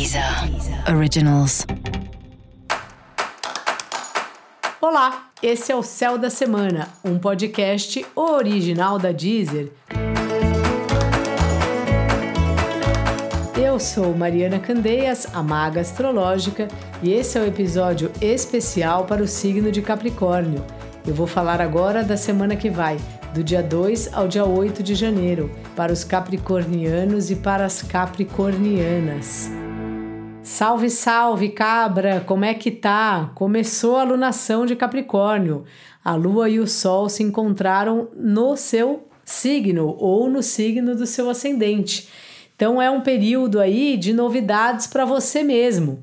Deezer Originals. Olá, esse é o Céu da Semana, um podcast original da Deezer. Eu sou Mariana Candeias, a maga astrológica, e esse é o episódio especial para o signo de Capricórnio. Eu vou falar agora da semana que vai, do dia 2 ao dia 8 de janeiro, para os capricornianos e para as capricornianas. Salve, salve, cabra! Como é que tá? Começou a lunação de Capricórnio. A lua e o sol se encontraram no seu signo ou no signo do seu ascendente. Então é um período aí de novidades para você mesmo.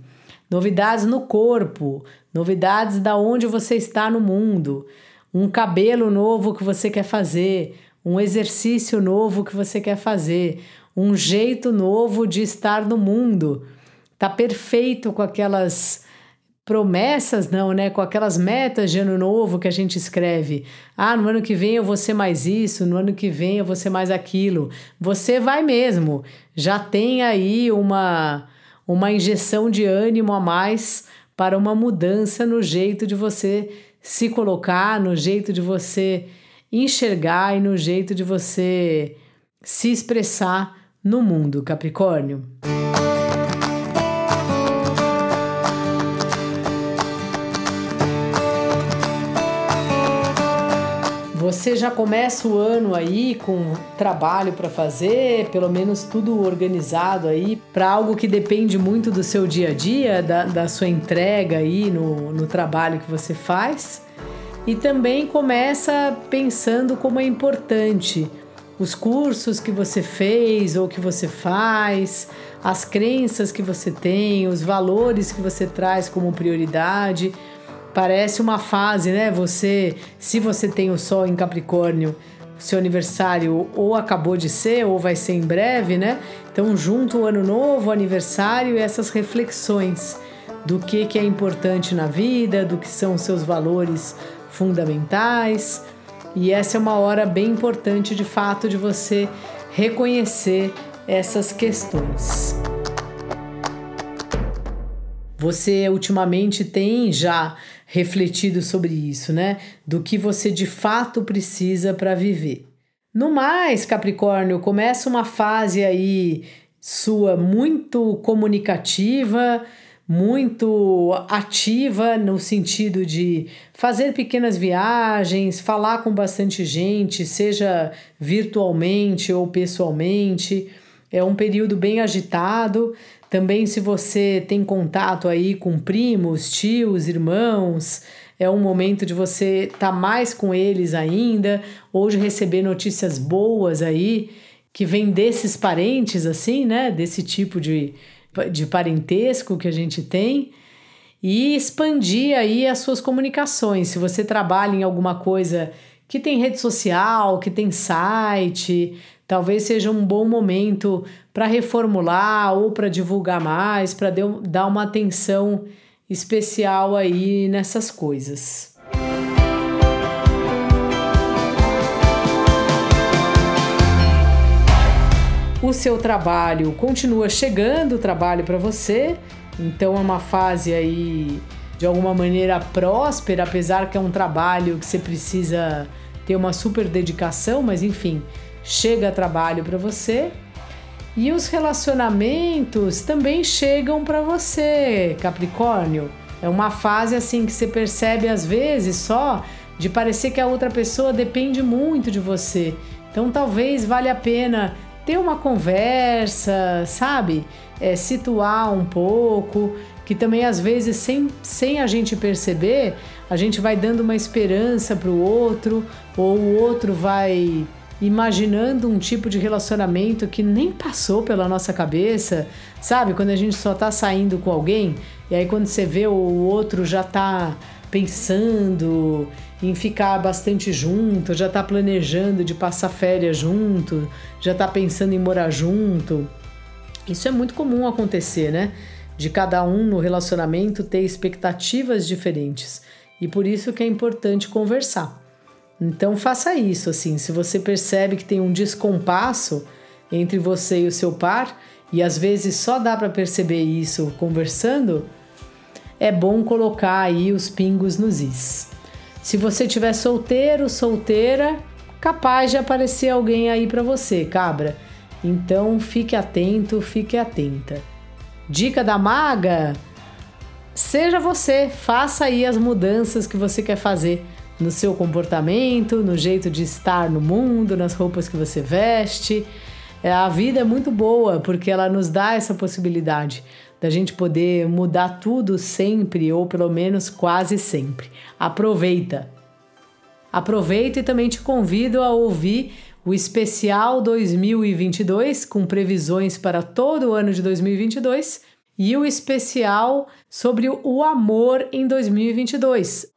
Novidades no corpo, novidades da onde você está no mundo um cabelo novo que você quer fazer, um exercício novo que você quer fazer, um jeito novo de estar no mundo. Tá perfeito com aquelas promessas, não, né? Com aquelas metas de ano novo que a gente escreve. Ah, no ano que vem eu vou ser mais isso, no ano que vem eu vou ser mais aquilo. Você vai mesmo. Já tem aí uma uma injeção de ânimo a mais para uma mudança no jeito de você se colocar, no jeito de você enxergar e no jeito de você se expressar no mundo, Capricórnio. Você já começa o ano aí com trabalho para fazer, pelo menos tudo organizado aí, para algo que depende muito do seu dia a dia, da, da sua entrega aí no, no trabalho que você faz. E também começa pensando como é importante os cursos que você fez ou que você faz, as crenças que você tem, os valores que você traz como prioridade Parece uma fase, né? Você, se você tem o Sol em Capricórnio, seu aniversário ou acabou de ser ou vai ser em breve, né? Então, junto o ano novo, o aniversário e essas reflexões do que, que é importante na vida, do que são seus valores fundamentais. E essa é uma hora bem importante, de fato, de você reconhecer essas questões. Você ultimamente tem já refletido sobre isso, né? Do que você de fato precisa para viver. No mais, Capricórnio, começa uma fase aí sua muito comunicativa, muito ativa no sentido de fazer pequenas viagens, falar com bastante gente, seja virtualmente ou pessoalmente. É um período bem agitado, também, se você tem contato aí com primos, tios, irmãos, é um momento de você estar tá mais com eles ainda, ou de receber notícias boas aí, que vem desses parentes, assim, né? Desse tipo de, de parentesco que a gente tem. E expandir aí as suas comunicações. Se você trabalha em alguma coisa que tem rede social, que tem site, talvez seja um bom momento para reformular ou para divulgar mais, para dar uma atenção especial aí nessas coisas. O seu trabalho continua chegando, o trabalho para você, então é uma fase aí de alguma maneira próspera, apesar que é um trabalho que você precisa ter uma super dedicação, mas enfim, chega trabalho para você. E os relacionamentos também chegam para você, Capricórnio. É uma fase assim que você percebe às vezes só de parecer que a outra pessoa depende muito de você. Então talvez valha a pena ter uma conversa, sabe? É, situar um pouco, que também às vezes sem, sem a gente perceber, a gente vai dando uma esperança para o outro, ou o outro vai imaginando um tipo de relacionamento que nem passou pela nossa cabeça, sabe? Quando a gente só tá saindo com alguém e aí quando você vê o outro já tá pensando em ficar bastante junto, já tá planejando de passar férias junto, já tá pensando em morar junto. Isso é muito comum acontecer, né? De cada um no relacionamento ter expectativas diferentes. E por isso que é importante conversar. Então faça isso, assim, se você percebe que tem um descompasso entre você e o seu par, e às vezes só dá para perceber isso conversando, é bom colocar aí os pingos nos is. Se você tiver solteiro, solteira, capaz de aparecer alguém aí para você, cabra. Então fique atento, fique atenta. Dica da maga: seja você, faça aí as mudanças que você quer fazer no seu comportamento, no jeito de estar no mundo, nas roupas que você veste. É, a vida é muito boa porque ela nos dá essa possibilidade da gente poder mudar tudo sempre ou pelo menos quase sempre. Aproveita. Aproveita e também te convido a ouvir o especial 2022 com previsões para todo o ano de 2022 e o especial sobre o amor em 2022.